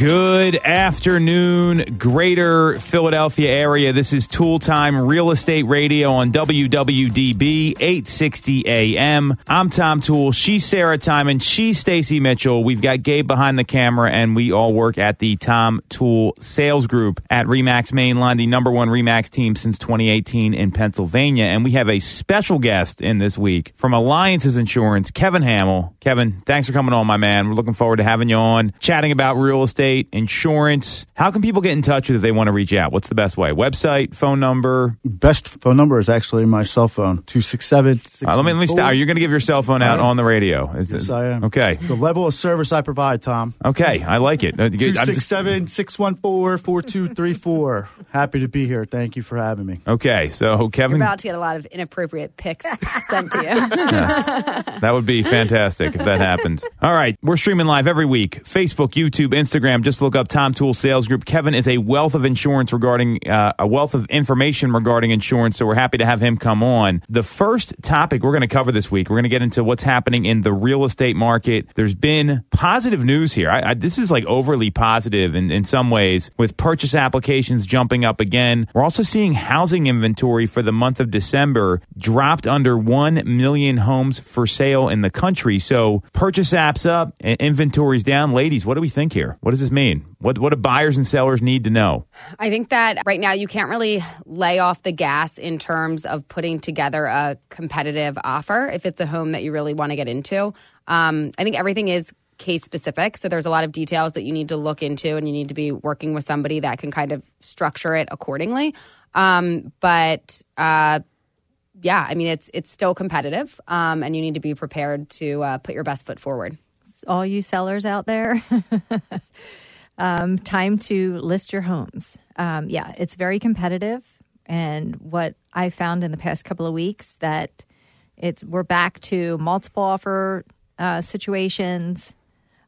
Good afternoon, greater Philadelphia area. This is Toole Time Real Estate Radio on WWDB 860 AM. I'm Tom Toole. She's Sarah Timon. She's Stacy Mitchell. We've got Gabe behind the camera, and we all work at the Tom Toole Sales Group at Remax Mainline, the number one Remax team since 2018 in Pennsylvania. And we have a special guest in this week from Alliances Insurance, Kevin Hamill. Kevin, thanks for coming on, my man. We're looking forward to having you on, chatting about real estate insurance. How can people get in touch with if they want to reach out? What's the best way? Website, phone number? Best phone number is actually my cell phone, 267 uh, Let me, let me start. You're going to give your cell phone out on the radio. Is yes, it? I am. Okay. The level of service I provide, Tom. Okay, I like it. 267 614 4234. Happy to be here. Thank you for having me. Okay, so Kevin. You're about to get a lot of inappropriate pics sent to you. yes. That would be fantastic if that happens. All right, we're streaming live every week Facebook, YouTube, Instagram just look up Tom Toole Sales Group. Kevin is a wealth of insurance regarding uh, a wealth of information regarding insurance, so we're happy to have him come on. The first topic we're going to cover this week, we're going to get into what's happening in the real estate market. There's been positive news here. I, I, this is like overly positive in, in some ways, with purchase applications jumping up again. We're also seeing housing inventory for the month of December dropped under 1 million homes for sale in the country. So purchase apps up, inventory's down. Ladies, what do we think here? What does this mean? What what do buyers and sellers need to know? I think that right now you can't really lay off the gas in terms of putting together a competitive offer if it's a home that you really want to get into. Um, I think everything is case specific, so there's a lot of details that you need to look into, and you need to be working with somebody that can kind of structure it accordingly. Um, but uh, yeah, I mean it's it's still competitive, um, and you need to be prepared to uh, put your best foot forward all you sellers out there. um, time to list your homes. Um, yeah, it's very competitive. And what I found in the past couple of weeks that it's we're back to multiple offer uh, situations.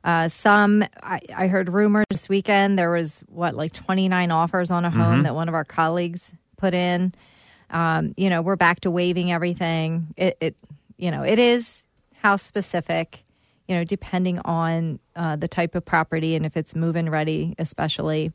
Uh, some I, I, heard rumors this weekend there was what like 29 offers on a home mm-hmm. that one of our colleagues put in. Um, you know, we're back to waiving everything. It, it you know, it is house specific you know, depending on uh, the type of property and if it's move in ready, especially.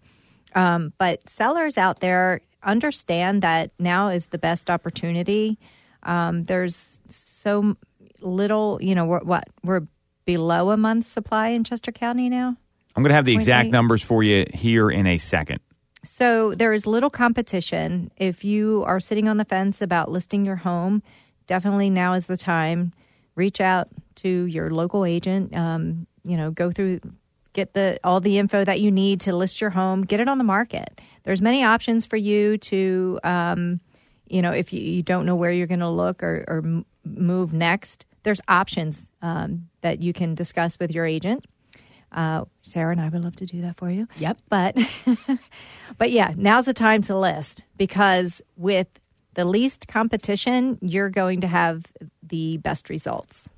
Um, but sellers out there understand that now is the best opportunity. Um, there's so little, you know, we're, what we're below a month's supply in Chester County now. I'm going to have the exact numbers for you here in a second. So there is little competition. If you are sitting on the fence about listing your home, definitely now is the time. Reach out, to your local agent. Um, you know, go through, get the all the info that you need to list your home, get it on the market. There's many options for you to, um, you know, if you, you, don't know where you're going to look or, or, move next. There's options um, that you can discuss with your agent. Uh, Sarah and I would love to do that for you. Yep. But, but yeah, now's the time to list because with the least competition, you're going to have the best results.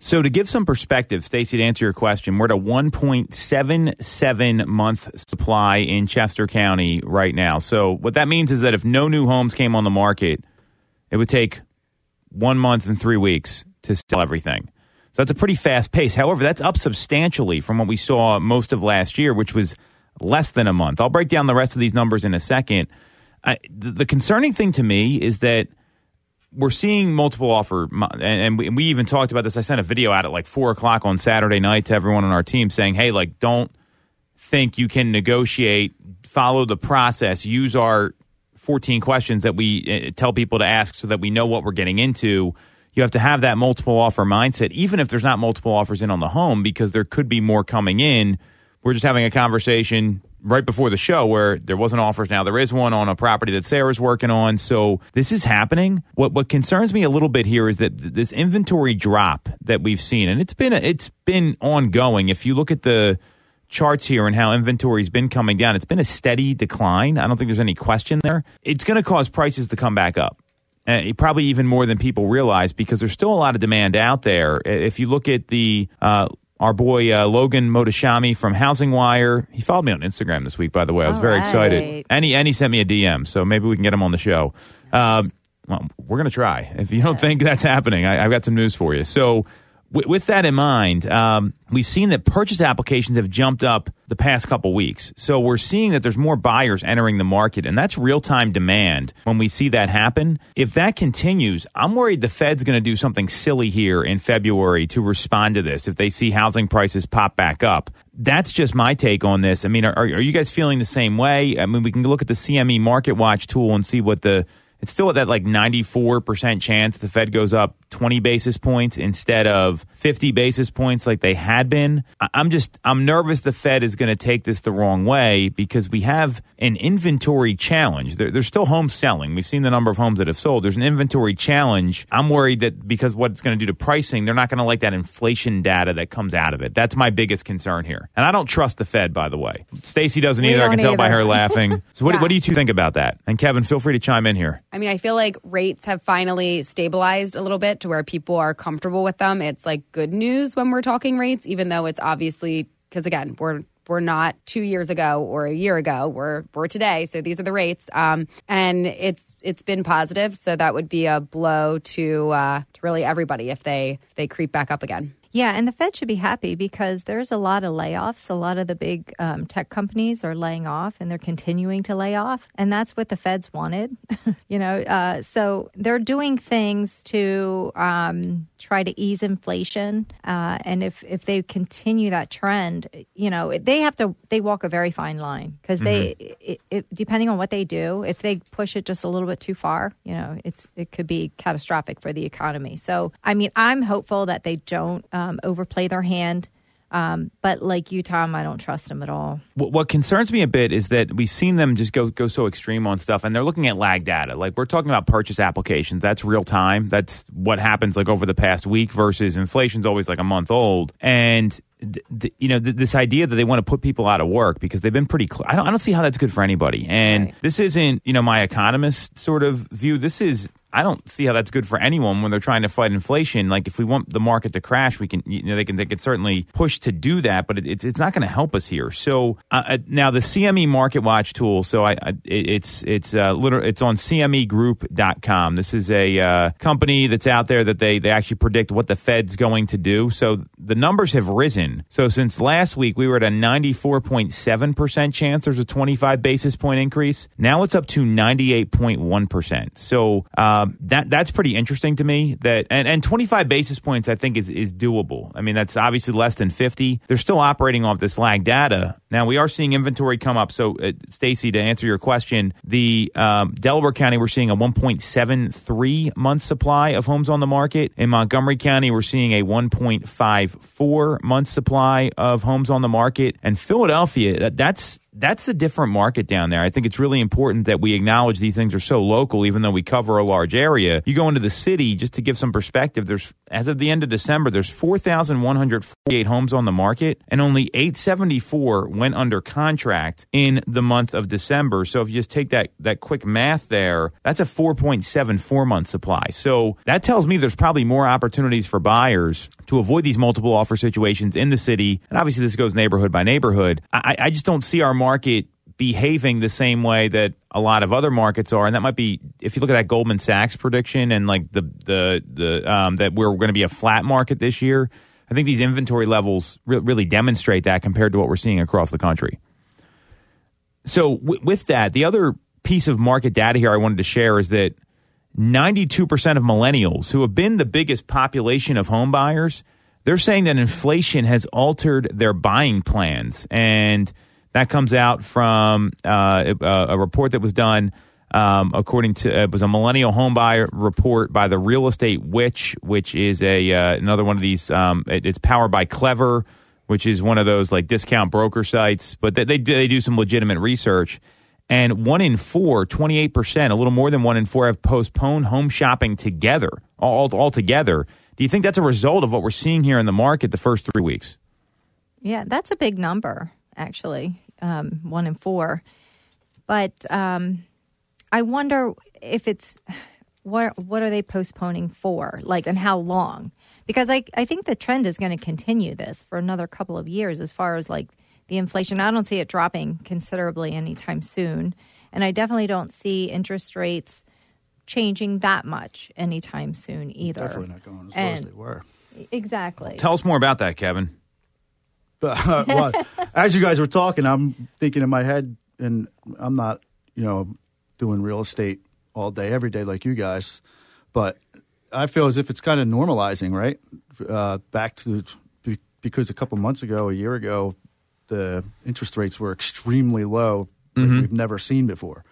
So to give some perspective, Stacy, to answer your question, we're at a 1.77 month supply in Chester County right now. So what that means is that if no new homes came on the market, it would take one month and three weeks to sell everything. So that's a pretty fast pace. However, that's up substantially from what we saw most of last year, which was less than a month. I'll break down the rest of these numbers in a second. I, the, the concerning thing to me is that – we're seeing multiple offer, and we, even talked about this. I sent a video out at like four o'clock on Saturday night to everyone on our team saying, "Hey, like, don't think you can negotiate. Follow the process. Use our 14 questions that we uh, tell people to ask so that we know what we're getting into." You have to have that multiple offer mindset, even if there's not multiple offers in on the home, because there could be more coming in. We're just having a conversation right before the show where there wasn't offers. Now there is one on a property that Sarah's working on. So this is happening. What what concerns me a little bit here is that this inventory drop that we've seen, and it's been it's been ongoing. If you look at the charts here and how inventory's been coming down, it's been a steady decline. I don't think there's any question there. It's going to cause prices to come back up. Uh, probably even more than people realize because there's still a lot of demand out there. If you look at the uh, our boy uh, Logan Mohtashami from Housing Wire. He followed me on Instagram this week, by the way. I was All very right. excited. And he, and he sent me a DM, so maybe we can get him on the show. Um, well, we're going to try. If you don't think that's happening, I, have got some news for you. So, with that in mind, um, we've seen that purchase applications have jumped up the past couple weeks. So we're seeing that there's more buyers entering the market, and that's real time demand when we see that happen. If that continues, I'm worried the Fed's going to do something silly here in February to respond to this if they see housing prices pop back up. That's just my take on this. I mean, are, are you guys feeling the same way? I mean, we can look at the CME Market Watch tool and see what the it's still at that like 94% chance the Fed goes up 20 basis points instead of 50 basis points like they had been. I'm just, I'm nervous the Fed is going to take this the wrong way because we have an inventory challenge. There, there's still homes selling. We've seen the number of homes that have sold. There's an inventory challenge. I'm worried that because what it's going to do to pricing, they're not going to like that inflation data that comes out of it. That's my biggest concern here. And I don't trust the Fed, by the way. Stacy doesn't We either. I can tell by her laughing. So what, Yeah. what do you two think about that? And Kevin, feel free to chime in here. I mean, I feel like rates have finally stabilized a little bit to where people are comfortable with them. It's like good news when we're talking rates, even though it's obviously because again, we're we're not two years ago or a year ago. We're we're today. So these are the rates, um, and it's it's been positive. So that would be a blow to uh, to really everybody if they if they creep back up again. Yeah, and the Fed should be happy because there's a lot of layoffs. A lot of the big um, tech companies are laying off, and they're continuing to lay off, and that's what the Fed's wanted. you know, uh, so they're doing things to um, try to ease inflation, uh, and if if they continue that trend, you know, they have to they walk a very fine line because they, it, it, depending on what they do, if they push it just a little bit too far, you know, it's it could be catastrophic for the economy. So, I mean, I'm hopeful that they don't um, overplay their hand. Um, but like you, Tom, I don't trust them at all. What, what concerns me a bit is that we've seen them just go go so extreme on stuff, and they're looking at lag data. Like we're talking about purchase applications, that's real time. That's what happens like over the past week versus inflation's always like a month old. And th- th- you know th- this idea that they want to put people out of work because they've been pretty. Cl- I don't I don't see how that's good for anybody. And Right. this isn't you know my economist sort of view. This is I don't see how that's good for anyone when they're trying to fight inflation. Like if we want the market to crash, we can you know they can they can certainly push to do that, but it, it's it's not going to help us here. So uh, uh, now the CME Market Watch tool. So I, I it's it's uh, liter- it's on CMEGroup.com. This is a uh, company that's out there that they they actually predict what the Fed's going to do. So the numbers have risen. So since last week we were at a 94.7 percent chance there's a 25 basis point increase. Now it's up to 98.1 percent. So um, that that's pretty interesting to me. That and, and 25 basis points I think is is doable. I mean that's obviously less than 50. They're still operating off this lag data. Now we are seeing inventory come up. So uh, Stacy, to answer your question, the um, Delaware County we're seeing a 1.73 month supply of homes on the market. In Montgomery County we're seeing a 1.54 month supply of homes on the market. And Philadelphia that, that's that's a different market down there. I think it's really important that we acknowledge these things are so local, even though we cover a large area. You go into the city, just to give some perspective, there's, as of the end of December, there's 4,148 homes on the market, and only 874 went under contract in the month of December. So if you just take that, that quick math there, that's a 4.74 month supply. So that tells me there's probably more opportunities for buyers to avoid these multiple offer situations in the city. And obviously, this goes neighborhood by neighborhood. I, I just don't see our market behaving the same way that a lot of other markets are, and that might be if you look at that Goldman Sachs prediction and like the the the um, that we're going to be a flat market this year. I think these inventory levels re- really demonstrate that compared to what we're seeing across the country. So w- with that, the other piece of market data here I wanted to share is that 92% of millennials who have been the biggest population of home buyers, they're saying that inflation has altered their buying plans. And that comes out from uh, a, report that was done um, according to it was a millennial home buyer report by the Real Estate Witch, which is a uh, another one of these. Um, it- it's powered by Clever, which is one of those like discount broker sites, but they they, do- they do some legitimate research. And one in four, 28%, a little more than one in four, have postponed home shopping together, all, all together. Do you think that's a result of what we're seeing here in the market the first three weeks? Yeah, that's a big number, actually, um, one in four. But um, I wonder if it's what what are they postponing for, like, and how long? Because I I think the trend is going to continue this for another couple of years as far as like the inflation. I don't see it dropping considerably anytime soon, and I definitely don't see interest rates changing that much anytime soon either. Definitely not going as low as And- they were. Exactly. Tell us more about that, Kevin. But uh, well, as you guys were talking, I'm thinking in my head, and I'm not, you know, doing real estate all day, every day like you guys, but I feel as if it's kind of normalizing, right? Uh, back to be- because a couple months ago, a year ago, the interest rates were extremely low, like we've never seen before.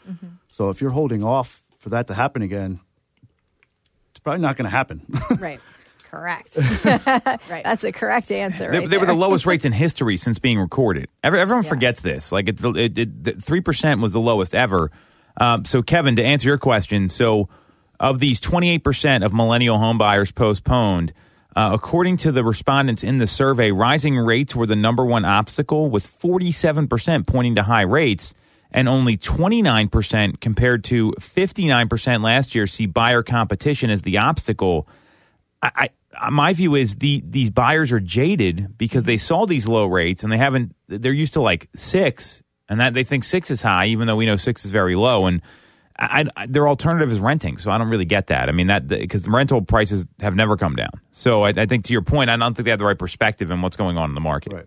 So if you're holding off for that to happen again, it's probably not going to happen. Right. Correct. Right. That's a correct answer. They, right they were the lowest rates in history since being recorded. Every, everyone Yeah. forgets this. Like it, it, it, three percent was the lowest ever. Um, so, Kevin, to answer your question, so of these twenty eight percent of millennial homebuyers postponed, uh, according to the respondents in the survey, rising rates were the number one obstacle, with forty seven percent pointing to high rates. And only 29% compared to 59% last year see buyer competition as the obstacle. I, I Uh, my view is the these buyers are jaded because they saw these low rates and they haven't. They're used to like six, and that they think six is high, even though we know six is very low. And I, I, their alternative is renting, so I don't really get that. I mean that because the rental prices have never come down. So I, I think to your point, I don't think they have the right perspective in what's going on in the market. right.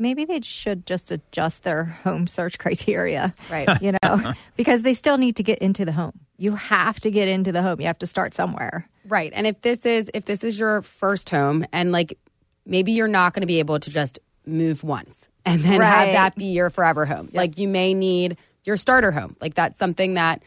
Maybe they should just adjust their home search criteria. Right. You know, because they still need to get into the home. You have to get into the home. You have to start somewhere. Right. And if this is if this is your first home and like maybe you're not going to be able to just move once and then Right. have that be your forever home. Like you may need your starter home. Like that's something that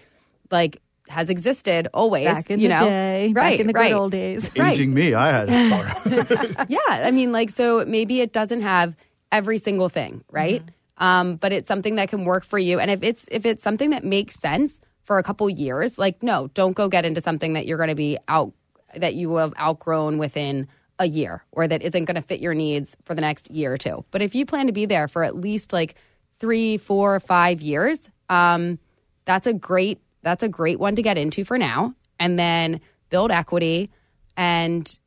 like has existed always, Back in you the know. day, right, back in the right. good old days. Right. Aging me, I had a start. Yeah, I mean, like, so maybe it doesn't have every single thing, right? Um, but it's something that can work for you. And if it's if it's something that makes sense for a couple years, like, no, don't go get into something that you're going to be out that you have outgrown within a year or that isn't going to fit your needs for the next year or two. But if you plan to be there for at least like three, four, five years, um, that's a great that's a great one to get into for now, and then build equity and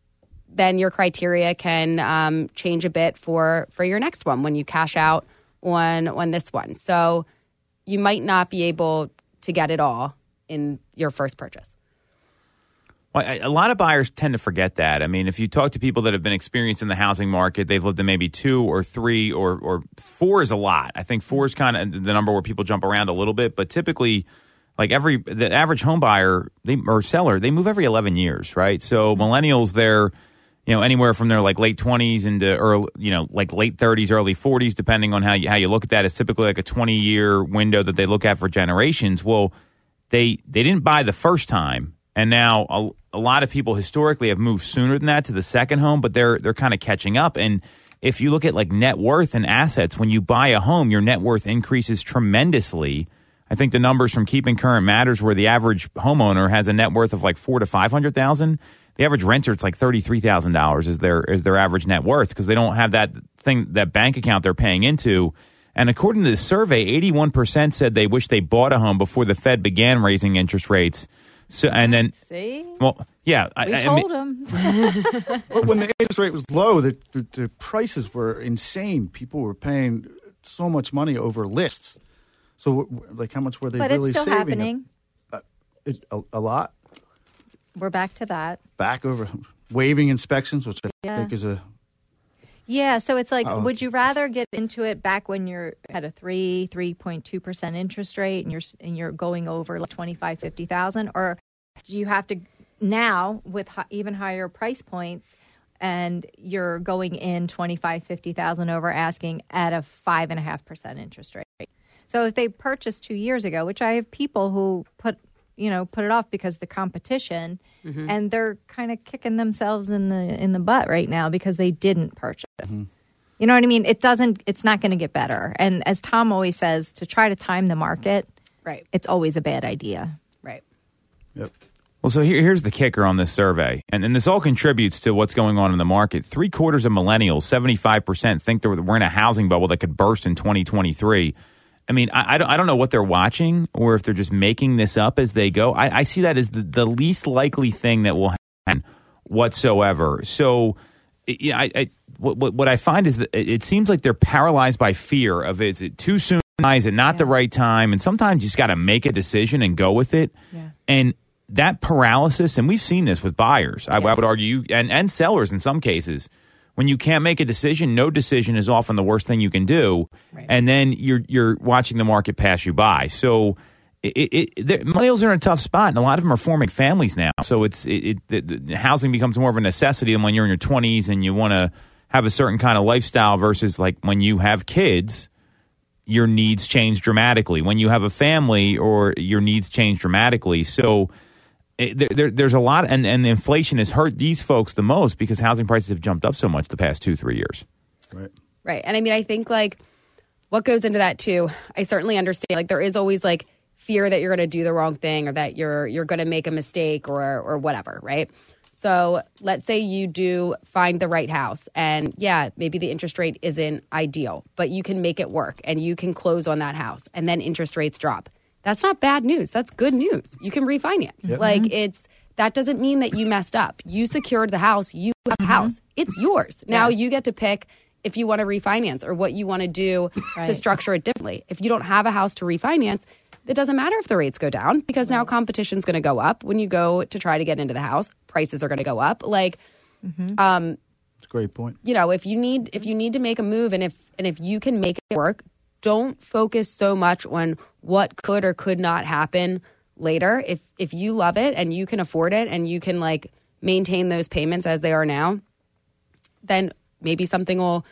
then your criteria can um, change a bit for for your next one when you cash out on on this one. So you might not be able to get it all in your first purchase. Well, a lot of buyers tend to forget that. I mean, if you talk to people that have been experienced in the housing market, they've lived in maybe two or three or or four is a lot. I think four is kind of the number where people jump around a little bit, but typically, like every the average home buyer they, or seller, they move every eleven years, right? So millennials, they're you know anywhere from their like late twenties into early, you know, like late thirties, early forties, depending on how you how you look at that. It's typically like a twenty year window that they look at for generations. Well, they they didn't buy the first time, and now a, a lot of people historically have moved sooner than that to the second home, but they're they're kind of catching up. And if you look at like net worth and assets, when you buy a home, your net worth increases tremendously. I think the numbers from Keeping Current Matters, where the average homeowner has a net worth of like four to five hundred thousand. The average renter, it's like thirty three thousand dollars is their is their average net worth because they don't have that thing that bank account they're paying into. And according to the survey, eighty one percent said they wish they bought a home before the Fed began raising interest rates. So and then See? well, yeah, I, We I- I told mean- them. But when the interest rate was low, the, the, the prices were insane. People were paying so much money over lists. So, w- like, how much were they but really it's still saving? happening. Uh, it, a, a lot. We're back to that. Back over waiving inspections, which I Yeah. think is a Yeah, so it's like, Oh. would you rather get into it back when you're at a three, three point two percent interest rate, and you're and you're going over like twenty five, fifty thousand, or do you have to now with even higher price points, and you're going in twenty five, fifty thousand over asking at a five and a half percent interest rate? So if they purchased two years ago, which I have people who put you know put it off because the competition, mm-hmm. and they're kind of kicking themselves in the in the butt right now because they didn't purchase. Mm-hmm. You know what I mean? It doesn't. It's not going to get better. And as Tom always says, to try to time the market, Right. it's always a bad idea. Right. yep. Well, so here, here's the kicker on this survey, and, and this all contributes to what's going on in the market. Three quarters of millennials, 75%, think that we're in a housing bubble that could burst in 2023. I mean, I, I, don't, I don't know what they're watching or if they're just making this up as they go. I, I see that as the, the least likely thing that will happen whatsoever. So, it- yeah, I, I, what, what, I find is that it seems like they're paralyzed by fear of is it too soon? Is it not the right time? And sometimes you just got to make a decision and go with it. Yeah. And that paralysis, and we've seen this with buyers. I, I would argue, and and sellers in some cases. When you can't make a decision, no decision is often the worst thing you can do, and then you're you're watching the market pass you by. So it, it, it, millennials are in a tough spot, and a lot of them are forming families now. So it's it, it housing becomes more of a necessity than when you're in your 20s and you want to have a certain kind of lifestyle versus like when you have kids, your needs change dramatically. When you have a family, or your needs change dramatically. So Eh, it, there, there's a lot, and, and the inflation has hurt these folks the most because housing prices have jumped up so much the past two, three years. Right. Right. And I mean, I think like what goes into that too, I certainly understand. Like, there is always like fear that you're going to do the wrong thing or that you're you're going to make a mistake or or whatever, right? So let's say you do find the right house, and yeah, maybe the interest rate isn't ideal, but you can make it work and you can close on that house, and then interest rates drop that's not bad news. That's good news. You can refinance. Yep. Like mm-hmm. it's that doesn't mean that you messed up. You secured the house. You have a mm-hmm. house. It's yours. Now yes. you get to pick if you want to refinance or what you want to do right. to structure it differently. If you don't have a house to refinance, it doesn't matter if the rates go down because now competition's going to go up. When you go to try to get into the house, prices are going to go up. Like, mm-hmm. um, it's a great point. You know, if you need if you need to make a move and if and if you can make it work, don't focus so much on what could or could not happen later. If if you love it and you can afford it and you can like maintain those payments as they are now, then maybe something will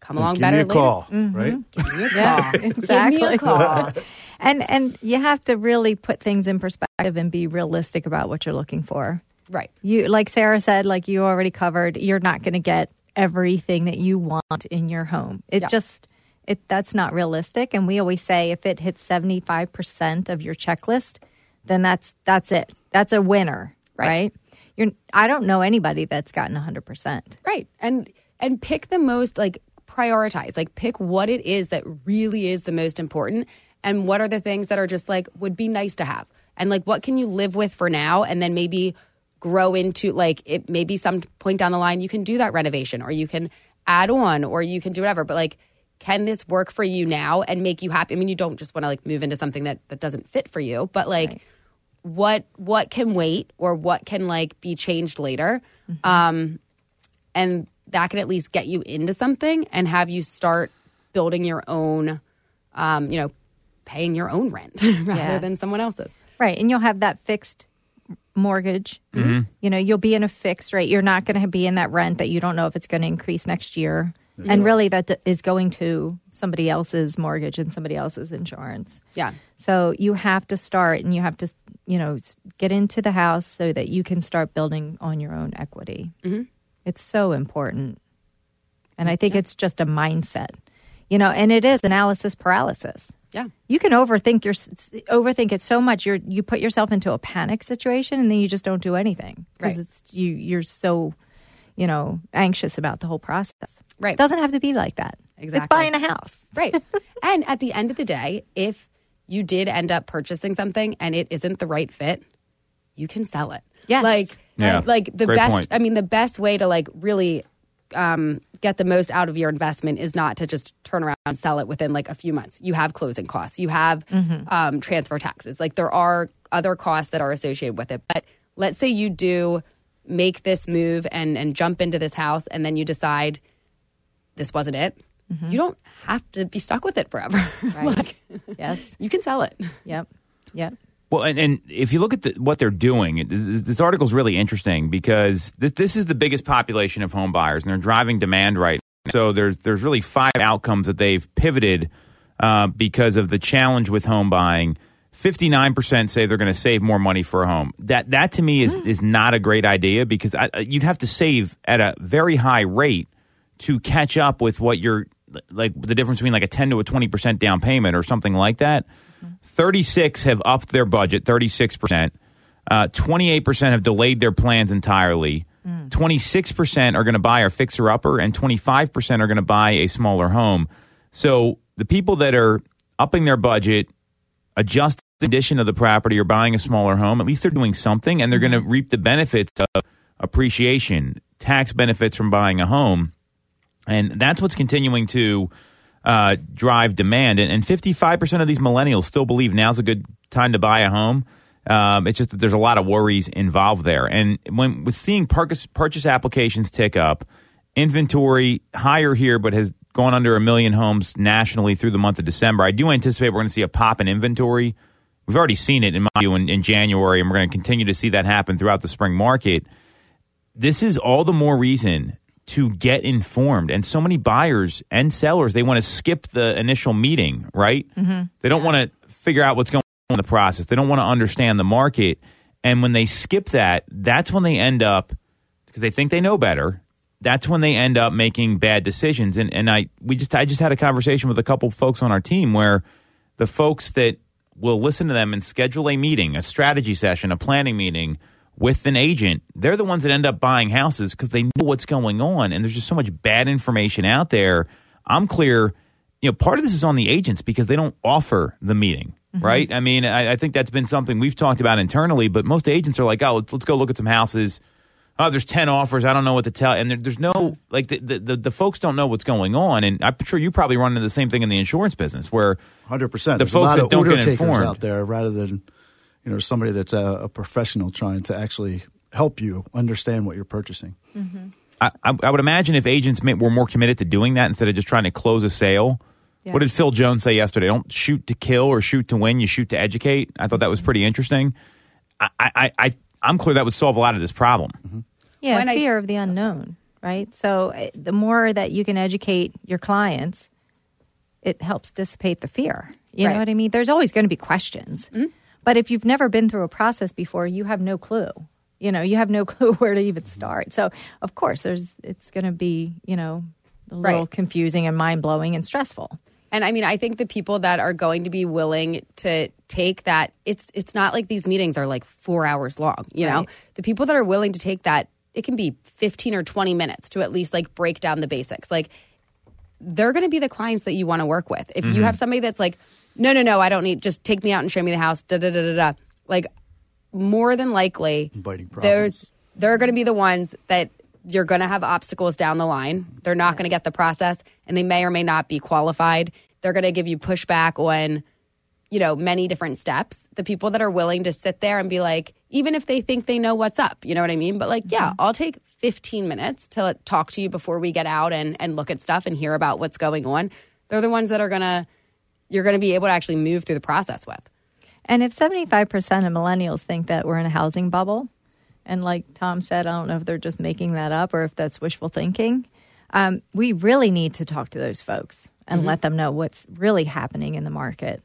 come then along give better me a later. Call, mm-hmm. Right? Give me a call. Yeah, exactly. Give me a call. and and you have to really put things in perspective and be realistic about what you're looking for. Right. You like Sarah said, like you already covered, you're not going to get everything that you want in your home. It yeah. just it, that's not realistic. And we always say if it hits 75% of your checklist, then that's that's it. That's a winner, right? right? You're I don't know anybody that's gotten 100%. Right. And and pick the most like prioritize. Like pick what it is that really is the most important and what are the things that are just like would be nice to have. And like what can you live with for now and then maybe grow into like it maybe some point down the line you can do that renovation or you can add on or you can do whatever. But like can this work for you now and make you happy? I mean, you don't just want to like move into something that that doesn't fit for you, but like right. what what can wait or what can like be changed later, mm-hmm. um, and that can at least get you into something and have you start building your own, um, you know, paying your own rent rather yeah. than someone else's. Right, and you'll have that fixed mortgage. Mm-hmm. You know, you'll be in a fixed rate. You're not going to be in that rent that you don't know if it's going to increase next year. Yeah. And really, that is going to somebody else's mortgage and somebody else's insurance. Yeah. So you have to start and you have to, you know, get into the house so that you can start building on your own equity. Mm-hmm. It's so important. And I think yeah. it's just a mindset, you know, and it is analysis paralysis. Yeah. You can overthink your overthink it so much you're you put yourself into a panic situation and then you just don't do anything because right. it's you you're so you know anxious about the whole process. Right. It doesn't have to be like that. Exactly. It's buying a house. Right. and at the end of the day, if you did end up purchasing something and it isn't the right fit, you can sell it. Yes. Like, yeah. like the Great best, point. I mean, the best way to like really um, get the most out of your investment is not to just turn around and sell it within like a few months. You have closing costs, you have mm-hmm. um, transfer taxes. Like there are other costs that are associated with it. But let's say you do make this move and and jump into this house, and then you decide this wasn't it. Mm-hmm. You don't have to be stuck with it forever. Right. like, yes. You can sell it. Yep. Yep. Well, and, and if you look at the, what they're doing, this article is really interesting because this, this is the biggest population of home buyers, and they're driving demand right. Now. So there's there's really five outcomes that they've pivoted uh, because of the challenge with home buying. Fifty nine percent say they're going to save more money for a home. That that to me is mm. is not a great idea because I, you'd have to save at a very high rate to catch up with what you're like the difference between like a 10 to a 20% down payment or something like that. 36 have upped their budget, 36%. Uh, 28% have delayed their plans entirely. Mm. 26% are going to buy a fixer upper, and 25% are going to buy a smaller home. So the people that are upping their budget, adjusting the condition of the property, or buying a smaller home, at least they're doing something, and they're going to mm-hmm. reap the benefits of appreciation, tax benefits from buying a home. And that's what's continuing to uh, drive demand. And, and 55% of these millennials still believe now's a good time to buy a home. Um, it's just that there's a lot of worries involved there. And when with seeing purchase, purchase applications tick up, inventory higher here, but has gone under a million homes nationally through the month of December, I do anticipate we're going to see a pop in inventory. We've already seen it in my view in, in January, and we're going to continue to see that happen throughout the spring market. This is all the more reason to get informed. And so many buyers and sellers, they want to skip the initial meeting, right? Mm-hmm. They don't want to figure out what's going on in the process. They don't want to understand the market. And when they skip that, that's when they end up because they think they know better. That's when they end up making bad decisions. And and I we just I just had a conversation with a couple folks on our team where the folks that will listen to them and schedule a meeting, a strategy session, a planning meeting with an agent, they're the ones that end up buying houses because they know what's going on. And there's just so much bad information out there. I'm clear, you know, part of this is on the agents because they don't offer the meeting, mm-hmm. right? I mean, I, I think that's been something we've talked about internally, but most agents are like, oh, let's, let's go look at some houses. Oh, there's 10 offers. I don't know what to tell. And there, there's no, like, the, the, the, the folks don't know what's going on. And I'm sure you probably run into the same thing in the insurance business where Hundred percent. The There's folks a lot that of don't get informed. out there, rather than you know somebody that's a, a professional trying to actually help you understand what you're purchasing. Mm-hmm. I, I I would imagine if agents ma- were more committed to doing that instead of just trying to close a sale. Yeah. What did Phil Jones say yesterday? Don't shoot to kill or shoot to win. You shoot to educate. I thought that was mm-hmm. pretty interesting. I, I, I I'm clear that would solve a lot of this problem. Yeah, When I- fear of the unknown, right? So uh, the more that you can educate your clients, it helps dissipate the fear. You Right. know what I mean? There's always going to be questions. But if you've never been through a process before, you have no clue. You know, you have no clue where to even start. So, of course, there's it's going to be, you know, a little Right. confusing and mind-blowing and stressful. And I mean, I think the people that are going to be willing to take that, it's it's not like these meetings are like four hours long. You know, the people that are willing to take that, it can be fifteen or twenty minutes to at least like break down the basics. Like they're going to be the clients that you want to work with. If you mm-hmm. have somebody that's like, no, no, no, I don't need, just take me out and show me the house. Da da da da da. Like more than likely, there's they're going to be the ones that you're going to have obstacles down the line. They're not going to get the process, and they may or may not be qualified. They're going to give you pushback on, you know, many different steps. The people that are willing to sit there and be like, even if they think they know what's up, you know what I mean? But like, yeah, mm-hmm. I'll take 15 minutes to talk to you before we get out and and look at stuff and hear about what's going on. They're the ones that are gonna you're going to be able to actually move through the process with. And if 75% of millennials think that we're in a housing bubble, and like Tom said, I don't know if they're just making that up or if that's wishful thinking, um, we really need to talk to those folks and let them know what's really happening in the market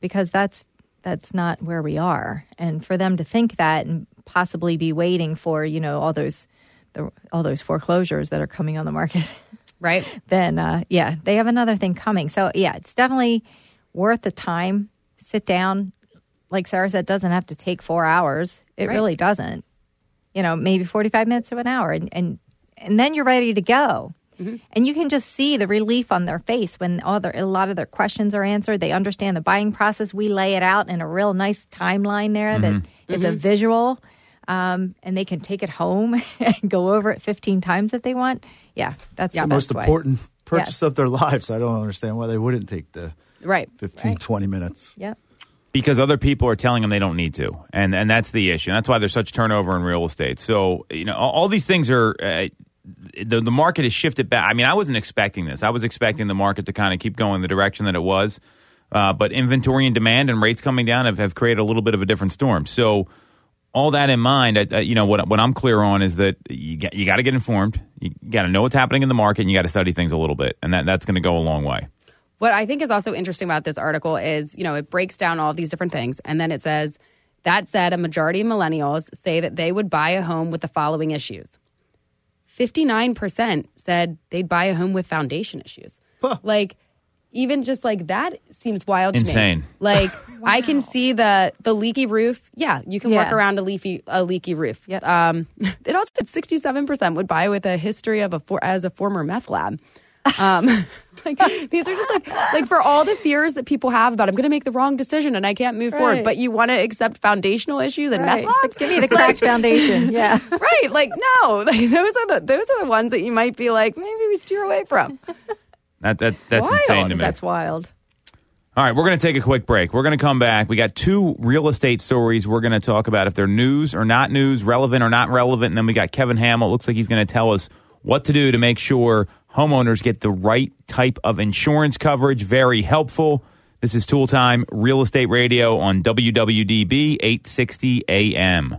because that's that's not where we are. And for them to think that and possibly be waiting for, you know, all those the, all those foreclosures that are coming on the market. Right? then uh, yeah, they have another thing coming. So yeah, it's definitely worth the time. Sit down, like Sarah said, it doesn't have to take four hours. It Right. really doesn't. You know, maybe forty-five minutes to an hour, and and and then you're ready to go. Mm-hmm. And you can just see the relief on their face when all their, a lot of their questions are answered. They understand the buying process. We lay it out in a real nice timeline there that mm-hmm. it's a mm-hmm. visual, um, and they can take it home and go over it 15 times if they want. Yeah, that's Yeah. the Most best way. important purchase Yes. of their lives. I don't understand why they wouldn't take the Right. 15, 20 minutes. Yep. Because other people are telling them they don't need to, and and that's the issue. That's why there's such turnover in real estate. So you know, all, all these things are. Uh, the, the market has shifted back. I mean, I wasn't expecting this. I was expecting the market to kind of keep going the direction that it was. Uh, but inventory and demand and rates coming down have, have created a little bit of a different storm. So, all that in mind, I, I, you know, what, what I'm clear on is that you got, you got to get informed. You got to know what's happening in the market and you got to study things a little bit. And that, that's going to go a long way. What I think is also interesting about this article is, you know, it breaks down all of these different things. And then it says, that said, a majority of millennials say that they would buy a home with the following issues 59% said they'd buy a home with foundation issues. Like, even just like that seems wild to me. Insane. Like I can see the the leaky roof. Yeah, you can work around a leaky a leaky roof. Yep. Um, it also said sixty seven percent would buy with a history of a for, as a former meth lab. Um, like these are just like like for all the fears that people have about I'm going to make the wrong decision and I can't move forward, but you want to accept foundational issues and Right. meth labs. Give me the cracked foundation. Yeah. right? Like no, like, those are the those are the ones that you might be like maybe we steer away from. That, that That's Wild. insane to me. That's wild. All right, we're going to take a quick break. We're going to come back. We got two real estate stories we're going to talk about if they're news or not news, relevant or not relevant. And then we got Kevin Hamill. Looks like he's going to tell us what to do to make sure homeowners get the right type of insurance coverage. Very helpful. This is Toole Time Real Estate Radio on WWDB 860 AM.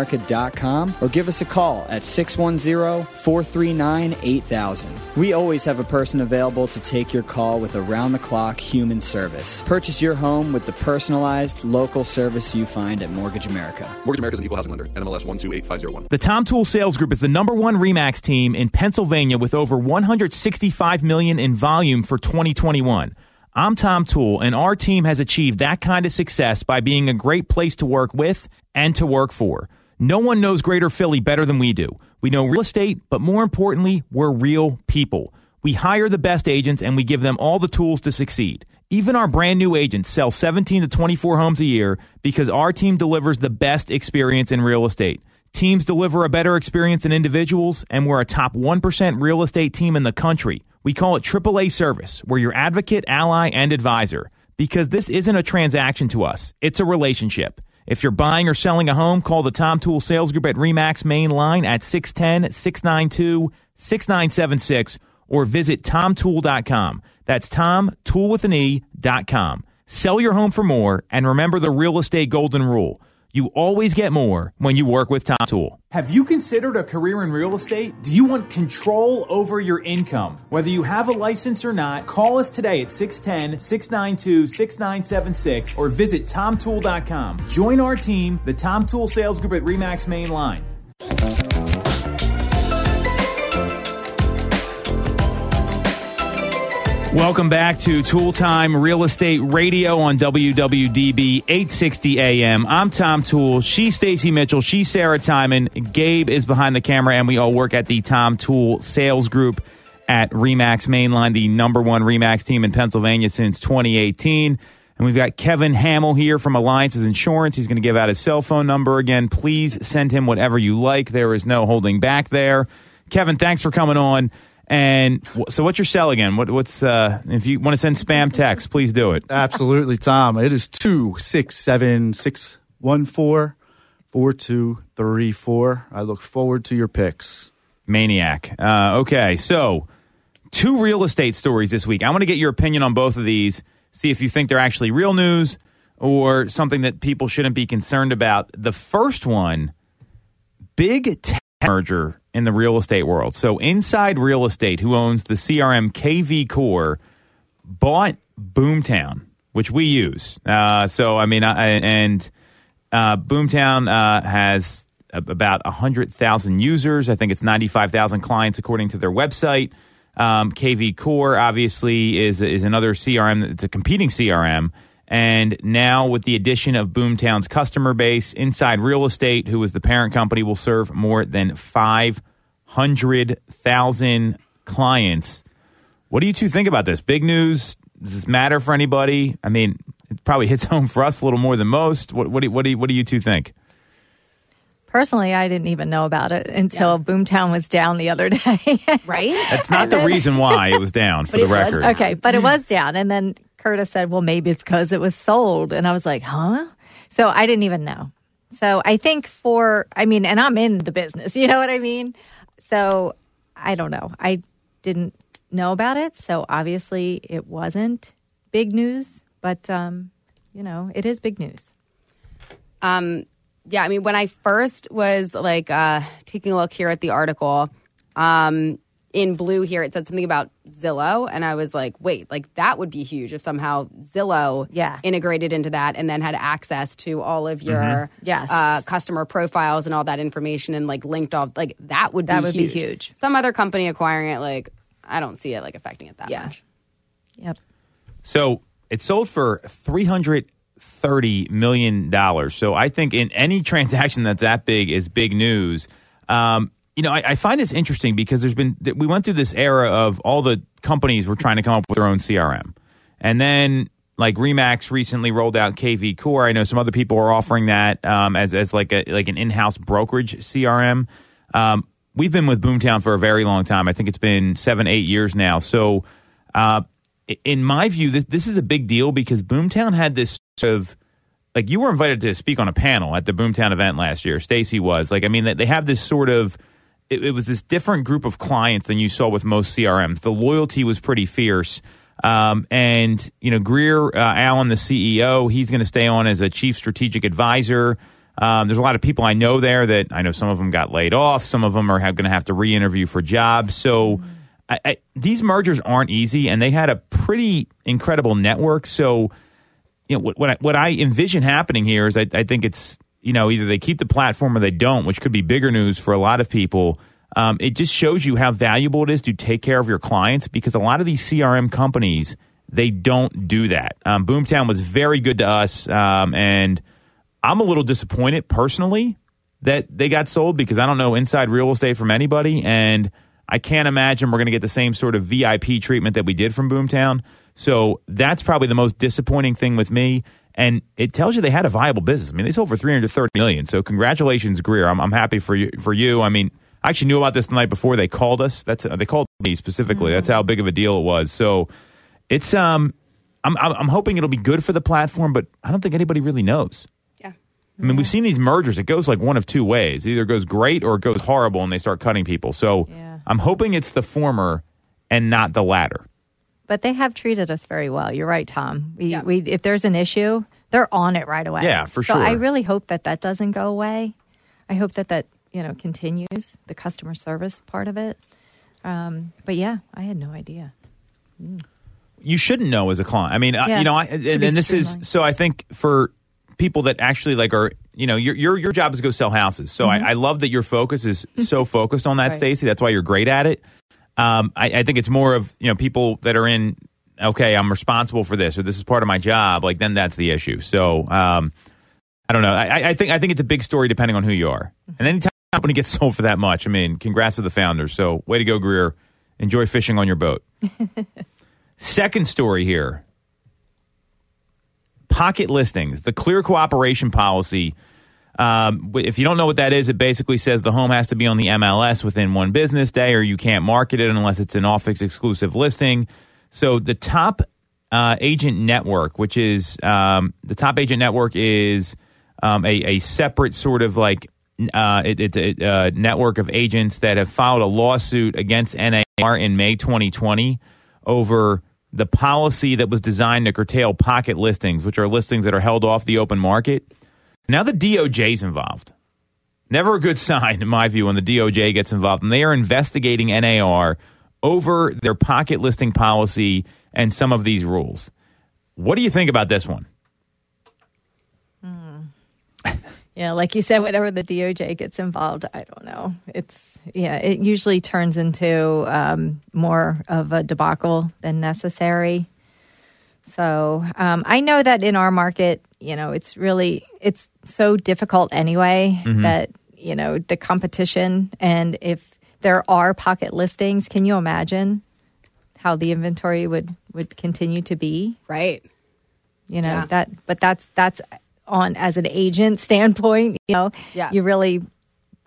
or give us a call at 610 439 8000. We always have a person available to take your call with around the clock human service. Purchase your home with the personalized local service you find at Mortgage America. Mortgage America's an equal housing lender, NMLS 128501. The Tom Toole Sales Group is the number one Remax team in Pennsylvania with over 165 million in volume for 2021. I'm Tom Toole, and our team has achieved that kind of success by being a great place to work with and to work for. No one knows Greater Philly better than we do. We know real estate, but more importantly, we're real people. We hire the best agents and we give them all the tools to succeed. Even our brand new agents sell 17 to 24 homes a year because our team delivers the best experience in real estate. Teams deliver a better experience than individuals, and we're a top 1% real estate team in the country. We call it AAA service. We're your advocate, ally, and advisor because this isn't a transaction to us, it's a relationship. If you're buying or selling a home, call the Tom Toole Sales Group at REMAX main line at 610 692 6976 or visit tomtoole.com. That's Tom, Toole with an E.com. Sell your home for more and remember the real estate golden rule. You always get more when you work with Tom Toole. Have you considered a career in real estate? Do you want control over your income? Whether you have a license or not, call us today at 610 692 6976 or visit tomtoole.com. Join our team, the Tom Toole Sales Group at REMAX Main Line. Welcome back to Toole Time Real Estate Radio on WWDB 860 AM. I'm Tom Toole. She's Stacy Mitchell. She's Sarah Timon. Gabe is behind the camera, and we all work at the Tom Toole Sales Group at Remax Mainline, the number one Remax team in Pennsylvania since 2018. And we've got Kevin Hamill here from Alliances Insurance. He's going to give out his cell phone number again. Please send him whatever you like. There is no holding back there. Kevin, thanks for coming on. And so, what's your cell again? What, what's uh, if you want to send spam text, please do it. Absolutely, Tom. It is two six seven six one four four two three four. I look forward to your picks. Maniac. Uh, okay, so two real estate stories this week. I want to get your opinion on both of these. See if you think they're actually real news or something that people shouldn't be concerned about. The first one, big tech merger in the real estate world. So Inside Real Estate, who owns the CRM KV Core, bought Boomtown, which we use. Uh, so I mean, I, and uh, Boomtown uh, has about hundred thousand users. I think it's ninety five thousand clients according to their website. Um, KV Core obviously is is another CRM. It's a competing CRM. And now, with the addition of Boomtown's customer base, Inside Real Estate, who is the parent company, will serve more than 500,000 clients. What do you two think about this? Big news? Does this matter for anybody? I mean, it probably hits home for us a little more than most. What, what, do, what, do, what do you two think? Personally, I didn't even know about it until yeah. Boomtown was down the other day. right? That's not the reason why it was down, for the record. Okay, but it was down. And then Curtis said, well, maybe it's because it was sold. And I was like, huh? So I didn't even know. So I think for, I mean, and I'm in the business, you know what I mean? So I don't know. I didn't know about it. So obviously it wasn't big news, but um, you know, it is big news. Um, yeah, I mean, when I first was like uh, taking a look here at the article, um, in blue here it said something about Zillow, and I was like, wait, like that would be huge if somehow Zillow Yeah. integrated into that and then had access to all of your Mm-hmm. Yes. uh, customer profiles and all that information and like linked off like that would That be would be huge. huge. Some other company acquiring it, like I don't see it like affecting it that Yeah. much. Yep. So it sold for three hundred thirty million dollars. So I think in any transaction that's that big is big news. Um, you know, I, I find this interesting because there's been we went through this era of all the companies were trying to come up with their own CRM, and then like Remax recently rolled out KV Core. I know some other people are offering that um, as as like a like an in house brokerage CRM. Um, we've been with Boomtown for a very long time. I think it's been seven eight years now. So. Uh, in my view, this this is a big deal because Boomtown had this sort of like you were invited to speak on a panel at the Boomtown event last year. Stacy was like, I mean, they- they have this sort of. It, it was this different group of clients than you saw with most CRMs. The loyalty was pretty fierce. Um, and you know, Grier uh, Allen, the CEO, he's going to stay on as a chief strategic advisor. Um, there's a lot of people I know there that I know some of them got laid off. Some of them are going to have to re-interview for jobs. So I, I, these mergers aren't easy, and they had a pretty incredible network. So you know what what I, what I envision happening here is I, I think it's you know either they keep the platform or they don't, which could be bigger news for a lot of people. Um, it just shows you how valuable it is to take care of your clients because a lot of these CRM companies they don't do that. Um, Boomtown was very good to us, um, and I'm a little disappointed personally that they got sold because I don't know inside real estate from anybody, and I can't imagine we're going to get the same sort of VIP treatment that we did from Boomtown. So that's probably the most disappointing thing with me. And it tells you they had a viable business. I mean, they sold for 330 million. So congratulations, Grier. I'm, I'm happy for you. For you, I mean, I actually knew about this the night before they called us. That's they called me specifically. That's how big of a deal it was. So it's um, I'm I'm I'm hoping it'll be good for the platform, but I don't think anybody really knows. Yeah. I mean, we've seen these mergers. It goes like one of two ways. It either goes great or it goes horrible, and they start cutting people. So Yeah. I'm hoping it's the former and not the latter. But they have treated us very well. You're right, Tom. We, Yeah. we if there's an issue, they're on it right away. Yeah, for sure. So sure. I really hope that that doesn't go away. I hope that that you know continues the customer service part of it. Um, but yeah, I had no idea. you shouldn't know as a client. I mean, uh, Yeah. you know, I, and, and this streamlined. is so. I think for people that actually like are, you know, your your your job is to go sell houses. So I, I love that your focus is so focused on that, Mm-hmm. Right. Stacy. That's why you're great at it. Um, I, I think it's more of you know people that are in. Okay, I'm responsible for this, or this is part of my job. Like then that's the issue. So um, I don't know. I, I think I think it's a big story depending on who you are. And anytime a company gets sold for that much, I mean, congrats to the founders. So way to go, Grier. Enjoy fishing on your boat. Second story here pocket listings, the clear cooperation policy. Um, if you don't know what that is, it basically says the home has to be on the MLS within one business day, or you can't market it unless it's an office exclusive listing. So the top uh, agent network, which is um, the top agent network, is um, a, a separate sort of like uh, it, it's a, uh network of agents that have filed a lawsuit against NAR in May 2020 over the policy that was designed to curtail pocket listings, which are listings that are held off the open market. Now the DOJ's involved. Never a good sign, in my view, when the DOJ gets involved. And they are investigating NAR over their pocket listing policy and some of these rules. What do you think about this one? Yeah, like you said, whenever the DOJ gets involved, I don't know. It's yeah, it usually turns into um, more of a debacle than necessary. So um, I know that in our market, you know, it's really it's so difficult anyway that you know the competition and if there are pocket listings, can you imagine how the inventory would would continue to be? Right. you know Yeah. that but that's that's on as an agent standpoint you know Yeah. you really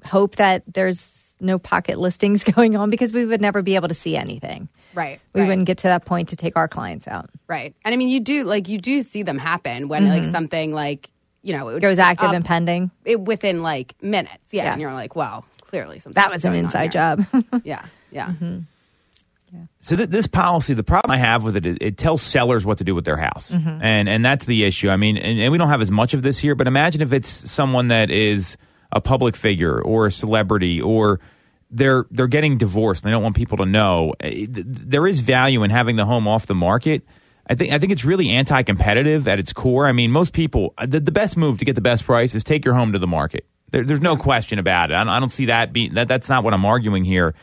hope that there's no pocket listings going on because we would never be able to see anything Right. we right. wouldn't get to that point to take our clients out Right. And I mean, you do like you do see them happen when like something like you know it Mm-hmm. goes active up and pending it, within like minutes. Yeah. Yeah. And you're like, well, clearly something. that was an inside job Yeah. Yeah. So th- this policy, the problem I have with it, it, it tells sellers what to do with their house, and and that's the issue. I mean, and, and we don't have as much of this here, but imagine if it's someone that is a public figure or a celebrity or they're they're getting divorced and they don't want people to know. Eh, There is value in having the home off the market. I think I think it's really anti-competitive at its core. I mean, most people the, the best move to get the best price is take your home to the market. There, there's no question about it. I don't, I don't see that being that. That's not what I'm arguing here.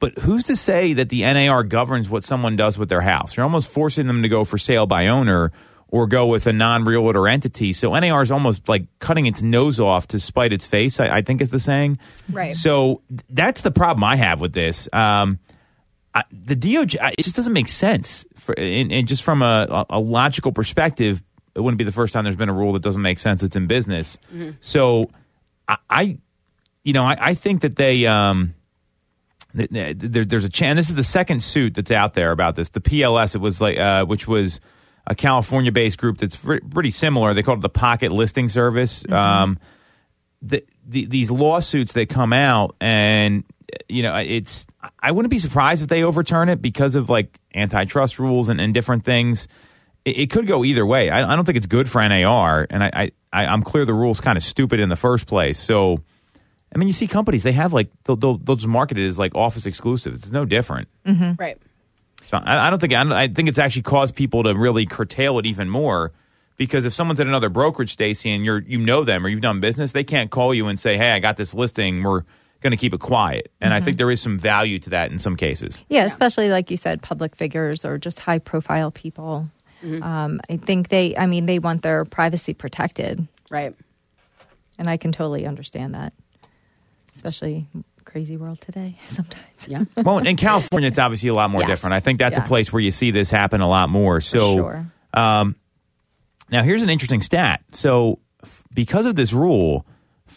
But who's to say that the NAR governs what someone does with their house? You're almost forcing them to go for sale by owner or go with a non-realtor entity. So NAR is almost like cutting its nose off to spite its face. I, I think is the saying. Right. So th- that's the problem I have with this. Um, I, the DOJ, it just doesn't make sense. For, and, and just from a, a, logical perspective, it wouldn't be the first time there's been a rule that doesn't make sense. It's in business. So I, I, you know, I, I think that they. Um, th- th- there, there's a chance. This is the second suit that's out there about this. The PLS, it was like, uh, which was a California-based group that's fr- pretty similar. They called it the Pocket Listing Service. Um, the, the, these lawsuits that come out, and you know, it's. I wouldn't be surprised if they overturn it because of like antitrust rules and, and different things. It, it could go either way. I, I don't think it's good for NAR, and I, I, I I'm clear the rule's kind of stupid in the first place. So. I mean, you see companies they have like they'll, they'll, they'll just market it as like office exclusives. It's no different. Right. So I, I don't think I, don't- I think it's actually caused people to really curtail it even more because if someone's at another brokerage, Stacy, and you're you know them or you've done business, they can't call you and say, "Hey, I got this listing. We're going to keep it quiet." And I think there is some value to that in some cases. Yeah, especially like you said, public figures or just high profile people. Um, I think they, I mean, they want their privacy protected, Right. and I can totally understand that, especially crazy world today sometimes. Yeah. well, in California, it's obviously a lot more Yes. different. I think that's Yeah. a place where you see this happen a lot more. So, sure. um, now here's an interesting stat. So, f- because of this rule,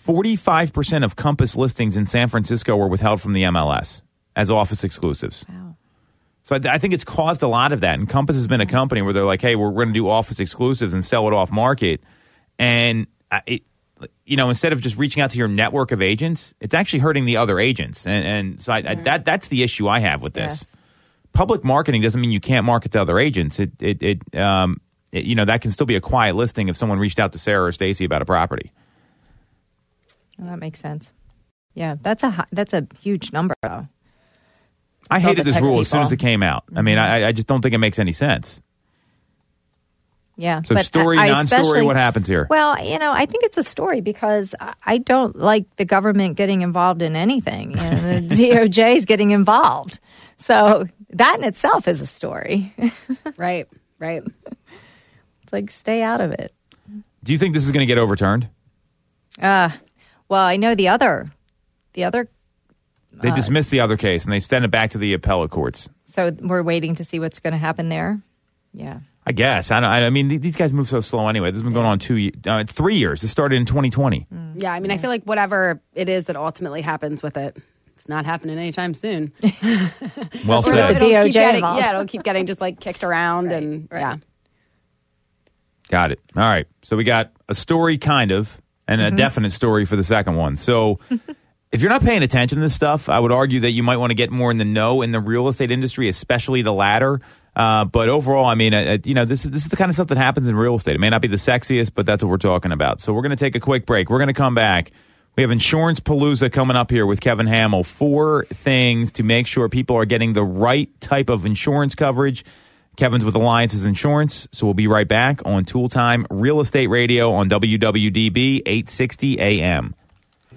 45% of Compass listings in San Francisco were withheld from the MLS as office exclusives. Wow. So I, I think it's caused a lot of that. And Compass has been a company where they're like, "Hey, we're, we're going to do office exclusives and sell it off market." And uh, it, you know, instead of just reaching out to your network of agents, it's actually hurting the other agents. And, and so I, I, that that's the issue I have with this. Yes. Public marketing doesn't mean you can't market to other agents. It it, it um it, you know that can still be a quiet listing if someone reached out to Sarah or Stacy about a property. Well, that makes sense. Yeah, that's a that's a huge number though. I It's hated this rule as soon as it came out. I mean, I, I just don't think it makes any sense. Yeah. So but story, I- I non-story, especially- what happens here? Well, you know, I think it's a story because I- I don't like the government getting involved in anything. You know, the DOJ is getting involved. So that in itself is a story. Right. Right. It's like stay out of it. Do you think this is going to get overturned? Uh, well, I know the other, the other. They dismissed the other case and they sent it back to the appellate courts. So we're waiting to see what's going to happen there. Yeah. I guess. I, don't, I mean, these guys move so slow anyway. This has been going on two, uh, three years. It started in 2020. Yeah. I mean, I feel like whatever it is that ultimately happens with it, it's not happening anytime soon. Well Or said. the It'll DOJ getting, involved. yeah, it'll keep getting just like kicked around and yeah. Got it. All right. So we got a story, kind of, and a definite story for the second one. So if you're not paying attention to this stuff, I would argue that you might want to get more in the know in the real estate industry, especially the latter. Uh, but overall, I mean, uh, you know, this is this is the kind of stuff that happens in real estate. It may not be the sexiest, but that's what we're talking about. So we're going to take a quick break. We're going to come back. We have Insurance Palooza coming up here with Kevin Hamill. Four things to make sure people are getting the right type of insurance coverage. Kevin's with Alliances Insurance. So we'll be right back on Toole Time Real Estate Radio on WWDB 860 AM.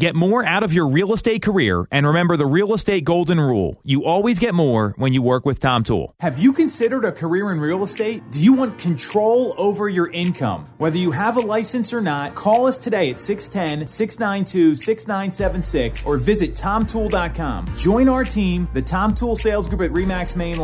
Get more out of your real estate career and remember the real estate golden rule. You always get more when you work with Tom Toole. Have you considered a career in real estate? Do you want control over your income? Whether you have a license or not, call us today at 610 692 6976 or visit tomtoole.com. Join our team, the Tom Toole Sales Group at Remax Main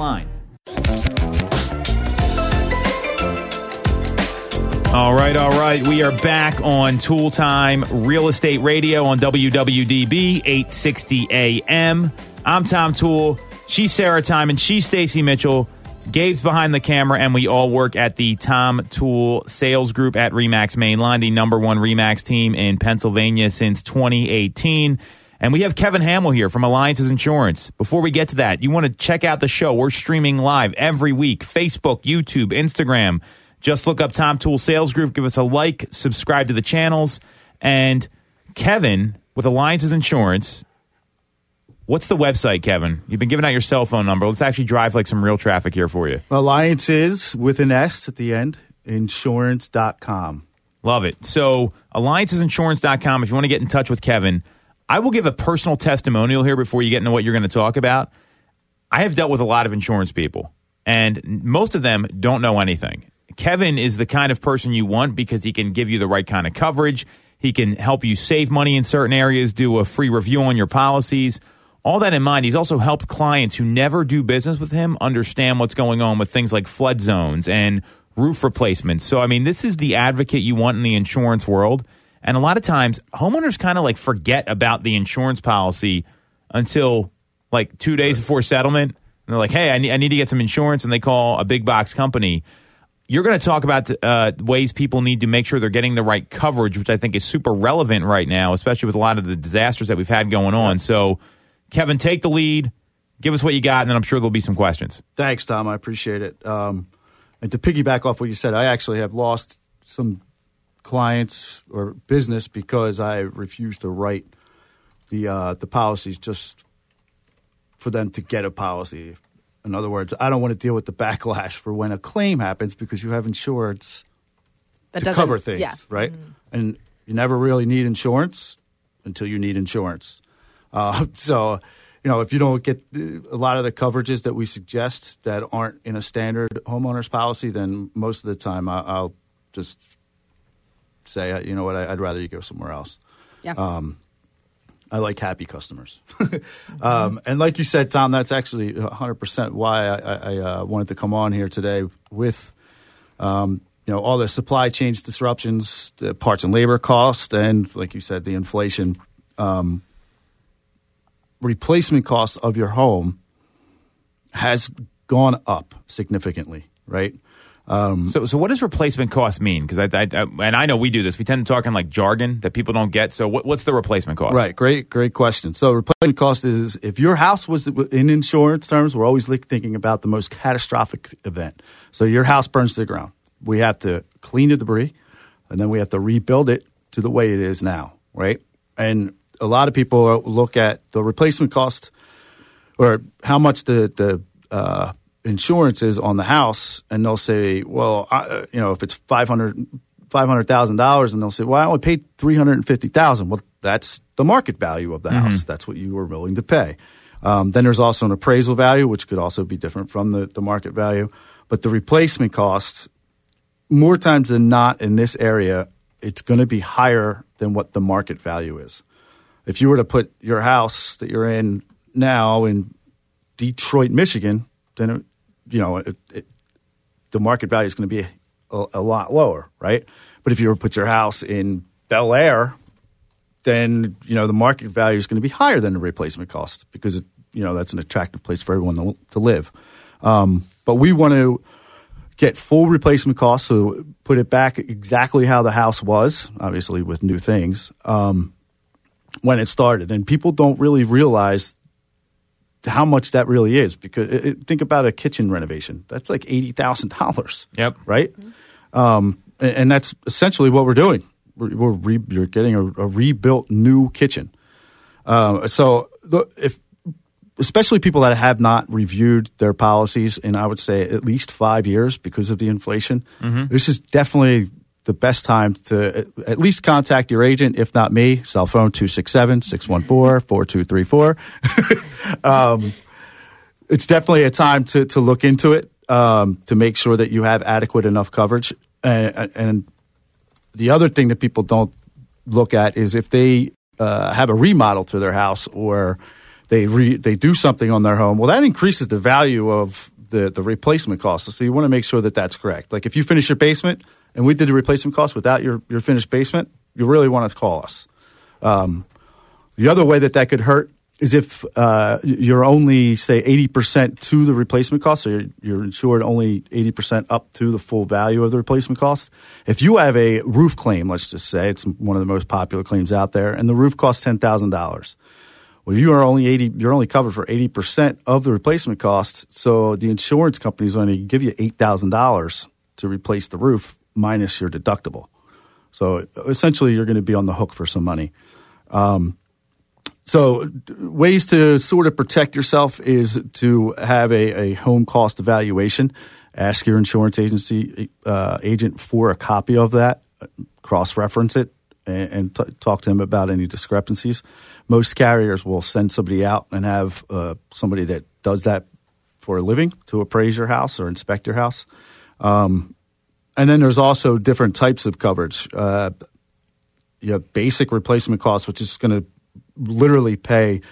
All right, all right. We are back on Toole Time Real Estate Radio on WWDB 860 AM. I'm Tom Toole. She's Sarah Time and She's Stacy Mitchell. Gabe's behind the camera, and we all work at the Tom Toole Sales Group at Remax Mainline, the number one Remax team in Pennsylvania since 2018. And we have Kevin Hamill here from Alliances Insurance. Before we get to that, you want to check out the show. We're streaming live every week Facebook, YouTube, Instagram. Just look up Tom Toole Sales Group, give us a like, subscribe to the channels. And Kevin with Alliances Insurance, what's the website, Kevin? You've been giving out your cell phone number. Let's actually drive like some real traffic here for you. Alliances with an S at the end, insurance.com. Love it. So, alliancesinsurance.com, if you want to get in touch with Kevin, I will give a personal testimonial here before you get into what you're going to talk about. I have dealt with a lot of insurance people, and most of them don't know anything. Kevin is the kind of person you want because he can give you the right kind of coverage. He can help you save money in certain areas, do a free review on your policies. All that in mind, he's also helped clients who never do business with him understand what's going on with things like flood zones and roof replacements. So, I mean, this is the advocate you want in the insurance world. And a lot of times, homeowners kind of like forget about the insurance policy until like two days before settlement. And they're like, hey, I need, I need to get some insurance. And they call a big box company you're going to talk about uh, ways people need to make sure they're getting the right coverage, which I think is super relevant right now, especially with a lot of the disasters that we've had going on. So, Kevin, take the lead, give us what you got, and then I'm sure there'll be some questions. Thanks, Tom. I appreciate it. Um, and to piggyback off what you said, I actually have lost some clients or business because I refuse to write the uh, the policies just for them to get a policy. In other words, I don't want to deal with the backlash for when a claim happens because you have insurance That to doesn't- cover things, yeah. right? And you never really need insurance until you need insurance. Uh, so, you know, if you don't get uh, a lot of the coverages that we suggest that aren't in a standard homeowner's policy, then most of the time I, I'll just say, uh, you know what, I, I'd rather you go somewhere else. Yeah. Um, I like happy customers. um, and like you said, Tom, that's actually 100% why I, I, uh, wanted to come on here today with, um, you know, all the supply chain disruptions, the parts and labor cost, and like you said, the inflation. Um, replacement cost of your home has gone up significantly, right? Um, So, so what does replacement cost mean? Because I, I, I, and I know we do this. We tend to talk in like jargon that people don't get. So, what, what's the replacement cost? Right. Great, great question. So replacement cost is if your house was in insurance terms, we're always thinking about the most catastrophic event. So your house burns to the ground. We have to clean the debris and then we have to rebuild it to the way it is now, right? And a lot of people look at the replacement cost or how much the the uh, insurance is on the house, and they'll say, well, I, uh, you know, if it's five hundred five hundred thousand dollars, and they'll say, well, I only paid three hundred and fifty thousand. Well, that's the market value of the house. That's what you were willing to pay. Um, then there's also an appraisal value, which could also be different from the, the market value. But the replacement cost, more times than not in this area, it's going to be higher than what the market value is. If you were to put your house that you're in now in Detroit, Michigan, then it, you know it, it, the market value is going to be a, a lot lower, right? But if you were to put your house in Bel Air, then you know the market value is going to be higher than the replacement cost because it, you know that's an attractive place for everyone to, to live. Um, but we want to get full replacement costs, so put it back exactly how the house was, obviously with new things um, when it started, and people don't really realize how much that really is because it, it- think about a kitchen renovation. That's like eighty thousand dollars. Yep. right? Um, and, and that's essentially what we're doing. We're, we're re, you're getting a, a rebuilt new kitchen. Uh, so the, if especially people that have not reviewed their policies in I would say at least five years because of the inflation. This is definitely the best time to at- at least contact your agent, if not me. Cell phone 267 614 4234. Um, It's definitely a time to, to look into it um, to make sure that you have adequate enough coverage. And, and the other thing that people don't look at is if they uh, have a remodel to their house or they re, they do something on their home. Well, that increases the value of the the replacement cost. So you want to make sure that that's correct. Like if you finish your basement and we did the replacement cost without your your finished basement, you really want to call us. Um, the other way that that could hurt is if uh, you're only say 80% to the replacement cost, so you're, you're insured only 80% up to the full value of the replacement cost. If you have a roof claim, let's just say it's one of the most popular claims out there, and the roof costs ten thousand dollars. Well, you are only 80, you're only covered for 80% of the replacement cost. So the insurance company is only going to give you $8,000 to replace the roof minus your deductible. So essentially, you're going to be on the hook for some money. Um, so, ways to sort of protect yourself is to have a, a home cost evaluation. Ask your insurance agency uh, agent for a copy of that, cross reference it, and, and t- talk to him about any discrepancies. Most carriers will send somebody out and have uh, somebody that does that for a living to appraise your house or inspect your house. Um, and then there's also different types of coverage. Uh, you have basic replacement costs, which is going to literally pay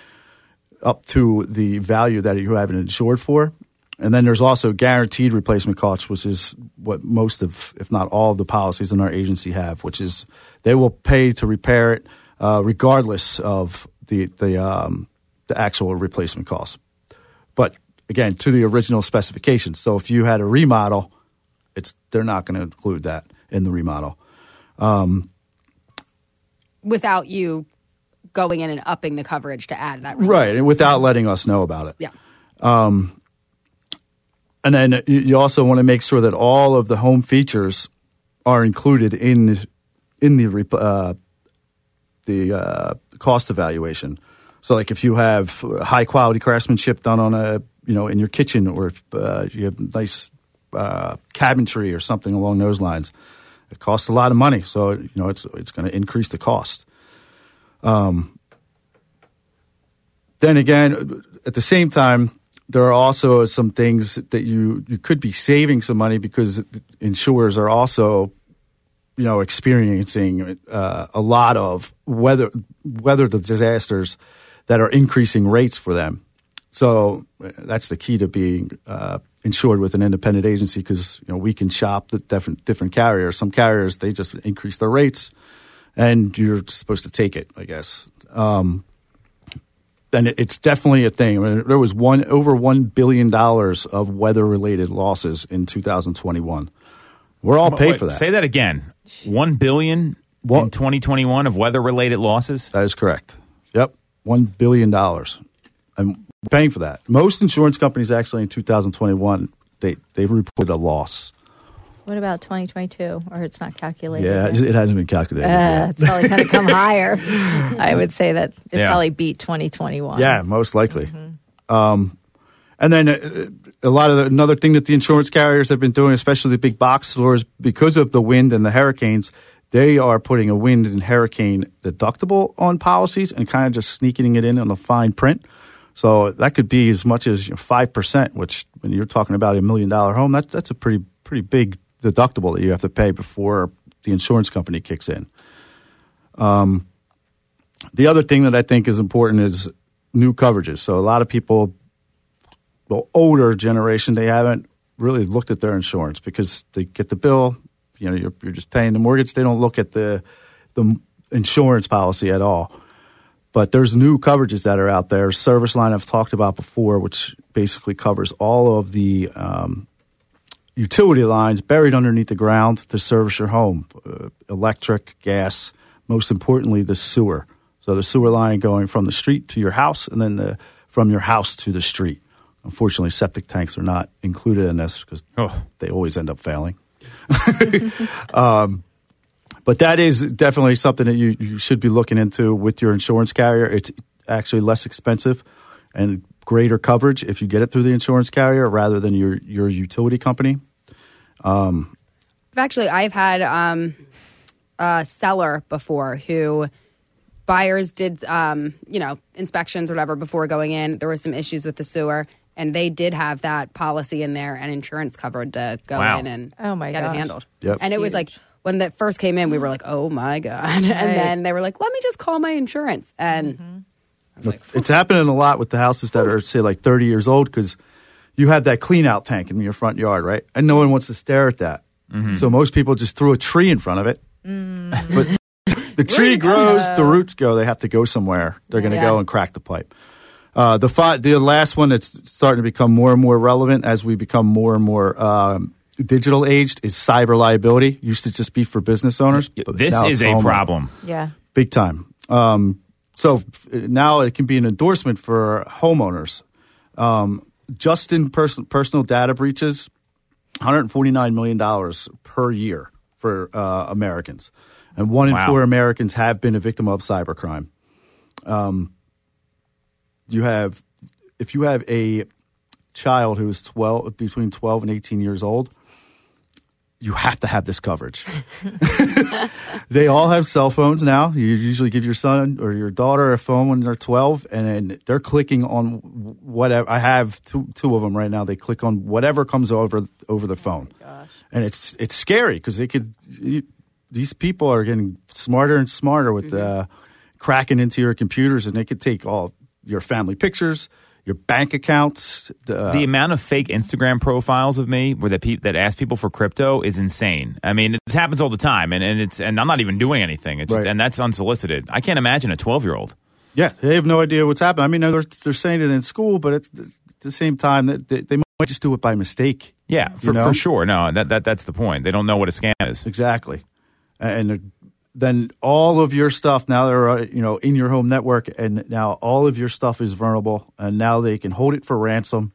up to the value that you have it insured for. And then there's also guaranteed replacement costs, which is what most of, if not all of the policies in our agency have, which is they will pay to repair it uh, regardless of the, the, um, the actual replacement cost. But again, to the original specifications. So if you had a remodel, they're not going to include that in the remodel. without you going in and upping the coverage to add that. Right, and without letting us know about it. Yeah. And then you- you also want to make sure that all of the home features are included in in the uh, the uh, cost evaluation. So, like if you have high quality craftsmanship done on a you know in your kitchen, or if uh, you have nice uh, cabinetry or something along those lines, it costs a lot of money. So you know it's it's going to increase the cost. then again, at the same time, there are also some things that you you could be saving some money because insurers are also, you know, experiencing uh, a lot of weather weather disasters that are increasing rates for them. So that's the key to being uh, insured with an independent agency because you know we can shop the different different carriers. Some carriers they just increase their rates, and you're supposed to take it. I guess. Um, and it- it's definitely a thing. I mean, there was one over one billion dollars of weather related losses in 2021. We're all paid for that. Say that again. One billion What? in 2021 of weather-related losses. That is correct. Yep, one billion dollars. I'm paying for that. Most insurance companies actually in 2021 they they reported a loss. What about 2022? Or it's not calculated? Yeah, yet? it hasn't been calculated. Uh, yet. it's probably going to come higher. I would say that it Yeah. probably beat 2021. Yeah, most likely. Um, and then uh, a lot of the, another thing that the insurance carriers have been doing, especially the big box stores, because of the wind and the hurricanes, they are putting a wind and hurricane deductible on policies and kind of just sneaking it in on the fine print. So that could be as much as five percent, which when you're talking about a million dollar home, that, that's a pretty pretty big deductible that you have to pay before the insurance company kicks in. Um, the other thing that I think is important is new coverages. So a lot of people, well, older generation, they haven't really looked at their insurance because they get the bill. You know, you're, you're just paying the mortgage. They don't look at the the insurance policy at all. But there's new coverages that are out there. Service line I've talked about before, which basically covers all of the um, utility lines buried underneath the ground to service your home, uh, electric, gas, most importantly the sewer. So the sewer line going from the street to your house, and then the from your house to the street. Unfortunately, septic tanks are not included in this because Oh. they always end up failing. um, but that is definitely something that you, you should be looking into with your insurance carrier. It's actually less expensive and greater coverage if you get it through the insurance carrier rather than your, your utility company. Um, Actually, I've had um, a seller before who buyers did, um, you know, inspections or whatever before going in. There were some issues with the sewer, and they did have that policy in there and insurance covered to go Wow. in and Oh, my get gosh. it handled. Yep. And it was like when that first came in, we were like, "Oh my god!" And then they were like, "Let me just call my insurance." And it's happening a lot with the houses that are, say, like 30 years old because you have that clean out tank in your front yard, right? And no one wants to stare at that. So most people just threw a tree in front of it. But the tree grows, the roots go. They have to go somewhere. They're going to Yeah. go and crack the pipe. Uh, the fi- the last one that's starting to become more and more relevant as we become more and more um, digital aged is cyber liability. Used to just be for business owners. but This is a homeowner problem. Yeah. big time. Um, so now it can be an endorsement for homeowners. Um, just in pers- personal data breaches, 149 million dollars per year for uh, Americans, and one in Wow. four Americans have been a victim of cybercrime. Um, you have, if you have a child who is 12 between 12 and 18 years old you have to have this coverage they all have cell phones now. You usually give your son or your daughter a phone when they're 12, and then they're clicking on whatever. I have two, two of them right now. They click on whatever comes over over the phone, and it's it's scary because they could. You, these people are getting smarter and smarter with uh, cracking into your computers, and they could take all your family pictures, your bank accounts. Uh, the amount of fake Instagram profiles of me where that pe- that ask people for crypto is insane. I mean, it happens all the time, and, and it's and I'm not even doing anything. It's just, and that's unsolicited. I can't imagine a 12 year old. Yeah, they have no idea what's happening. I mean, they're, they're saying it in school, but it's, at the same time, that they, they might just do it by mistake. Yeah, for, You know? for sure. No, that, that that's the point. They don't know what a scam is. Exactly, and they're- then all of your stuff now they're uh, you know in your home network, and now all of your stuff is vulnerable, and now they can hold it for ransom,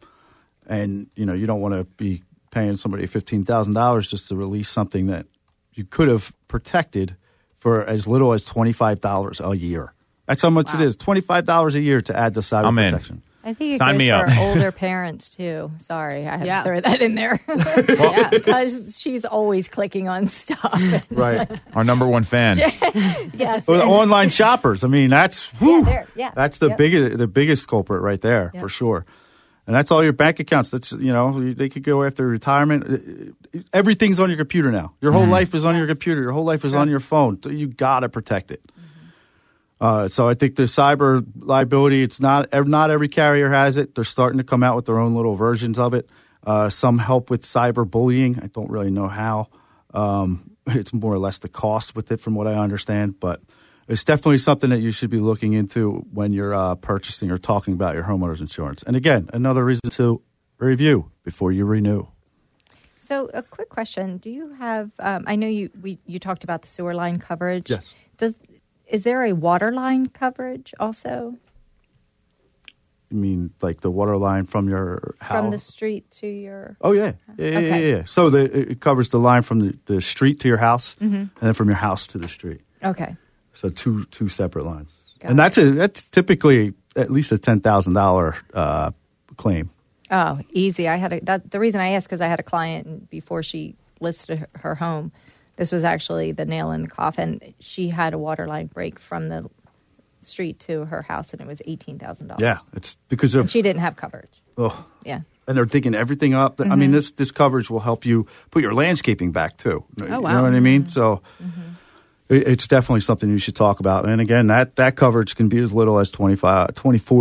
and you know you don't want to be paying somebody fifteen thousand dollars just to release something that you could have protected for as little as twenty five dollars a year. That's how much it is twenty five dollars a year to add the cyber I'm protection. I think it Sign goes me up. for older parents too. Sorry, I have Yeah. to throw that in there yeah. because she's always clicking on stuff. Right. Our number one fan. yes, Or the online shoppers. I mean, that's whew, there, yeah, that's the yep. biggest the biggest culprit right there Yep. for sure. And that's all your bank accounts. That's you know they could go after retirement. Uh, uh, everything's on your computer now. Your whole mm-hmm. life is on your computer. Your whole life is on your phone. So you gotta protect it. Uh, so I think the cyber liability. It's not not every carrier has it. They're starting to come out with their own little versions of it. Uh, some help with cyber bullying. I don't really know how. Um, it's more or less the cost with it, from what I understand. But it's definitely something that you should be looking into when you're uh, purchasing or talking about your homeowner's insurance. And again, another reason to review before you renew. So, a quick question: Do you have? Um, I know you we you talked about the sewer line coverage. Yes. Does is there a water line coverage also You mean like the water line from your house? from the street to your? Oh yeah, yeah, yeah, Okay. yeah, yeah. So the, it covers the line from the, the street to your house, Mm-hmm. and then from your house to the street. Okay. So two two separate lines, Got and that's a that's typically at least a ten thousand dollar uh, claim. Oh, easy. I had a, that. The reason I asked because I had a client before she listed her home. This was actually the nail in the coffin. She had a water line break from the street to her house, and it was eighteen thousand dollars. Yeah, it's because of she didn't have coverage. oh, Yeah. and they're digging everything up. I Mm-hmm. mean, this this coverage will help you put your landscaping back too. Oh, You know what I mean? So it, it's definitely something you should talk about. And again, that that coverage can be as little as 25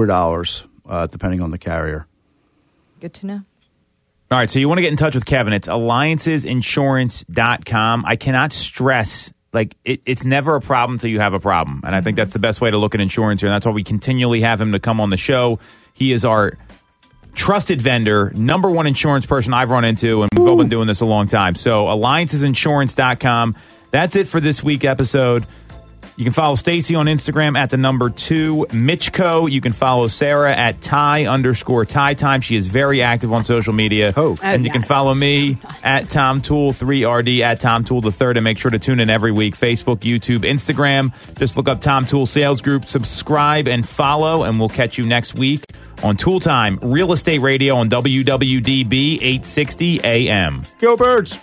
dollars, uh, depending on the carrier. Good to know. All right, so you want to get in touch with Kevin. It's alliancesinsurance.com. I cannot stress like it, it's never a problem until you have a problem. And I think mm-hmm. that's the best way to look at insurance here. And that's why we continually have him to come on the show. He is our trusted vendor, number one insurance person I've run into, and we've all been doing this a long time. So alliancesinsurance.com. That's it for this week episode. You can follow Stacy on Instagram at the number two Mitchco. You can follow Sarah at Ty underscore Ty Time. She is very active on social media. Oh. and oh, you can follow me at Tom Toole 3RD at Tom Toole the third and make sure to tune in every week. Facebook, YouTube, Instagram. Just look up Tom Toole Sales Group, subscribe and follow, and we'll catch you next week on Toole Time Real Estate Radio on WWDB 860 AM. Go birds!